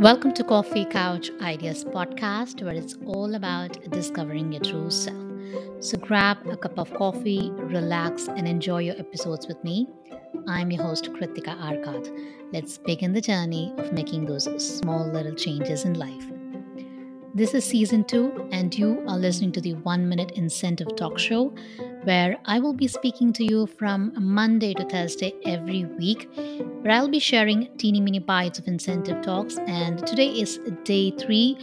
Welcome to Coffee Couch Ideas podcast, where it's all about discovering your true self. So grab a cup of coffee, relax, and enjoy your episodes with me. I'm your host, Kritika Arkat. Let's begin the journey of making those small little changes in life. This is season two, and you are listening to the One Minute Incentive Talk Show, where I will be speaking to you from Monday to Thursday every week, where I'll be sharing teeny mini bites of incentive talks. And today is day three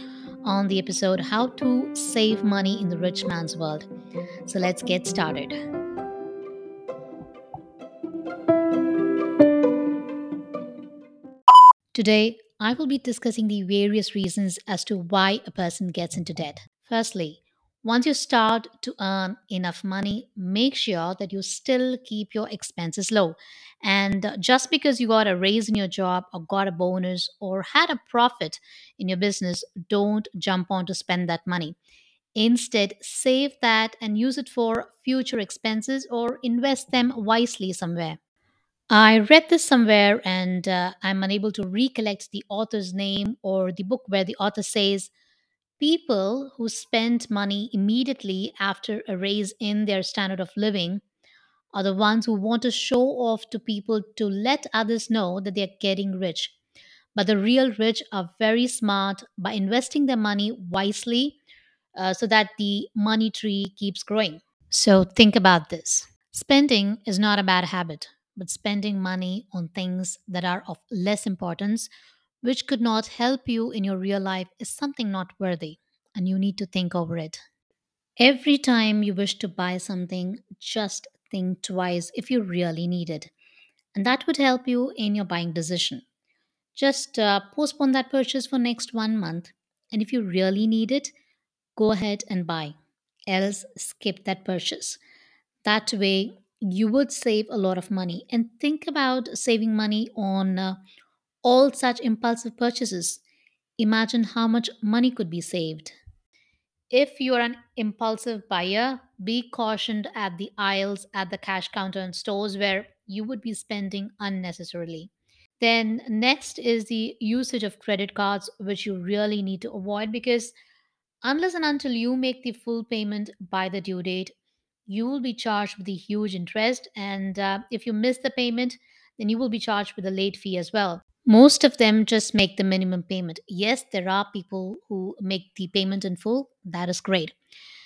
on the episode How to Save Money in the Rich Man's World. So let's get started. Today, I will be discussing the various reasons as to why a person gets into debt. Firstly, once you start to earn enough money, make sure that you still keep your expenses low. And just because you got a raise in your job, or got a bonus, or had a profit in your business, don't jump on to spend that money. Instead, save that and use it for future expenses or invest them wisely somewhere. I read this somewhere and uh, I'm unable to recollect the author's name or the book where the author says people who spend money immediately after a raise in their standard of living are the ones who want to show off to people to let others know that they're getting rich. But the real rich are very smart by investing their money wisely uh, so that the money tree keeps growing. So think about this. Spending is not a bad habit, but spending money on things that are of less importance, which could not help you in your real life, is something not worthy, and you need to think over it. Every time you wish to buy something, just think twice if you really need it, and that would help you in your buying decision. Just uh, postpone that purchase for next one month, and if you really need it, go ahead and buy. Else, skip that purchase. That way, you would save a lot of money. And think about saving money on uh, all such impulsive purchases. Imagine how much money could be saved. If you're an impulsive buyer, be cautioned at the aisles at the cash counter in stores where you would be spending unnecessarily. Then, next is the usage of credit cards, which you really need to avoid because unless and until you make the full payment by the due date, you will be charged with the huge interest. And uh, if you miss the payment, then you will be charged with a late fee as well. Most of them just make the minimum payment. Yes, there are people who make the payment in full. That is great.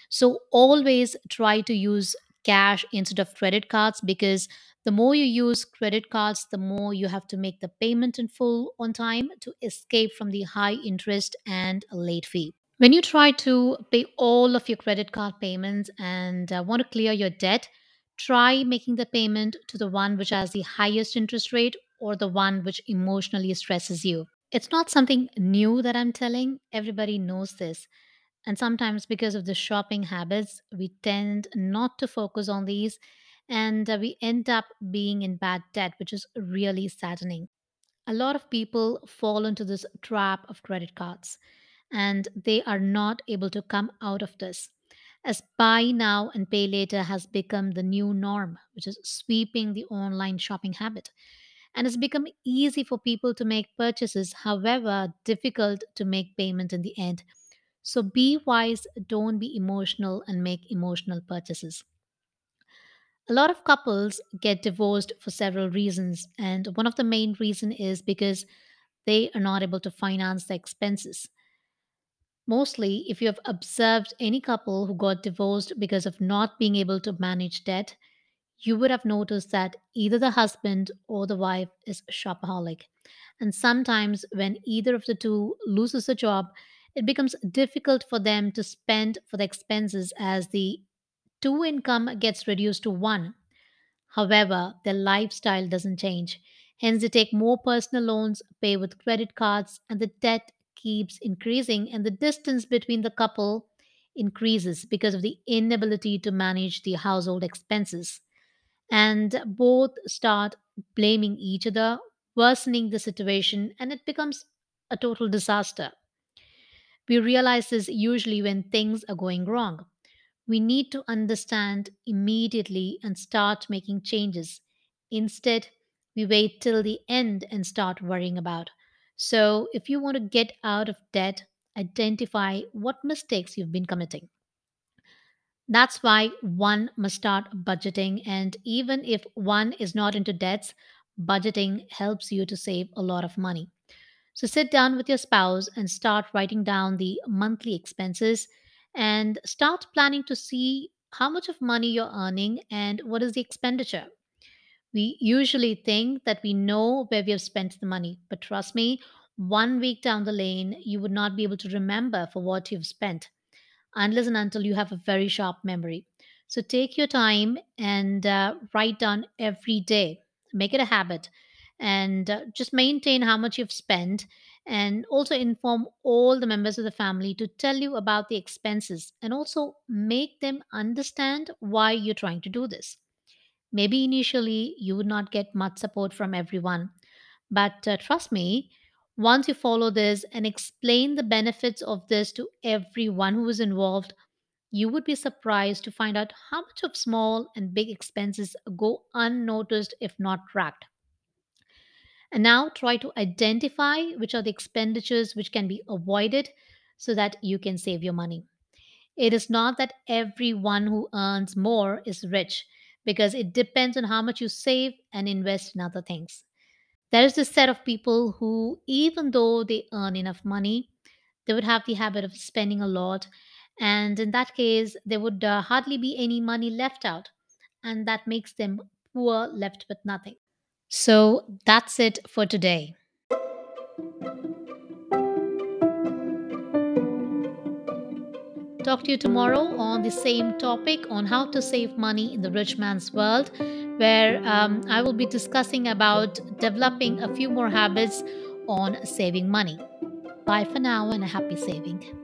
So always try to use cash instead of credit cards because the more you use credit cards, the more you have to make the payment in full on time to escape from the high interest and late fee. When you try to pay all of your credit card payments and uh, want to clear your debt, try making the payment to the one which has the highest interest rate or the one which emotionally stresses you. It's not something new that I'm telling, everybody knows this. And sometimes, because of the shopping habits, we tend not to focus on these and uh, we end up being in bad debt, which is really saddening. A lot of people fall into this trap of credit cards and they are not able to come out of this. As buy now and pay later has become the new norm, which is sweeping the online shopping habit. And it's become easy for people to make purchases, however, difficult to make payment in the end. So be wise, don't be emotional, and make emotional purchases. A lot of couples get divorced for several reasons, and one of the main reason is because they are not able to finance the expenses. Mostly, if you have observed any couple who got divorced because of not being able to manage debt, you would have noticed that either the husband or the wife is a shopaholic. And sometimes, when either of the two loses a job, it becomes difficult for them to spend for the expenses as the two income gets reduced to one. However, their lifestyle doesn't change. Hence, they take more personal loans, pay with credit cards, and the debt keeps increasing, and the distance between the couple increases because of the inability to manage the household expenses. And both start blaming each other, worsening the situation, and it becomes a total disaster. We realize this usually when things are going wrong. We need to understand immediately and start making changes. Instead, we wait till the end and start worrying about. So, if you want to get out of debt, identify what mistakes you've been committing. That's why one must start budgeting. And even if one is not into debts, budgeting helps you to save a lot of money. So sit down with your spouse and start writing down the monthly expenses and start planning to see how much of money you're earning and what is the expenditure. We usually think that we know where we have spent the money, but trust me, one week down the lane, you would not be able to remember for what you've spent unless and until you have a very sharp memory. So take your time and uh, write down every day. Make it a habit and uh, just maintain how much you've spent and also inform all the members of the family to tell you about the expenses and also make them understand why you're trying to do this. Maybe initially you would not get much support from everyone, but uh, trust me, once you follow this and explain the benefits of this to everyone who is involved, you would be surprised to find out how much of small and big expenses go unnoticed if not tracked. And now try to identify which are the expenditures which can be avoided so that you can save your money. It is not that everyone who earns more is rich because it depends on how much you save and invest in other things. There is this set of people who, even though they earn enough money, they would have the habit of spending a lot. And in that case, there would uh, hardly be any money left out. And that makes them poor, left with nothing. So that's it for today. Talk to you tomorrow on the same topic on how to save money in the rich man's world, where um, I will be discussing about developing a few more habits on saving money. Bye for now and a happy saving.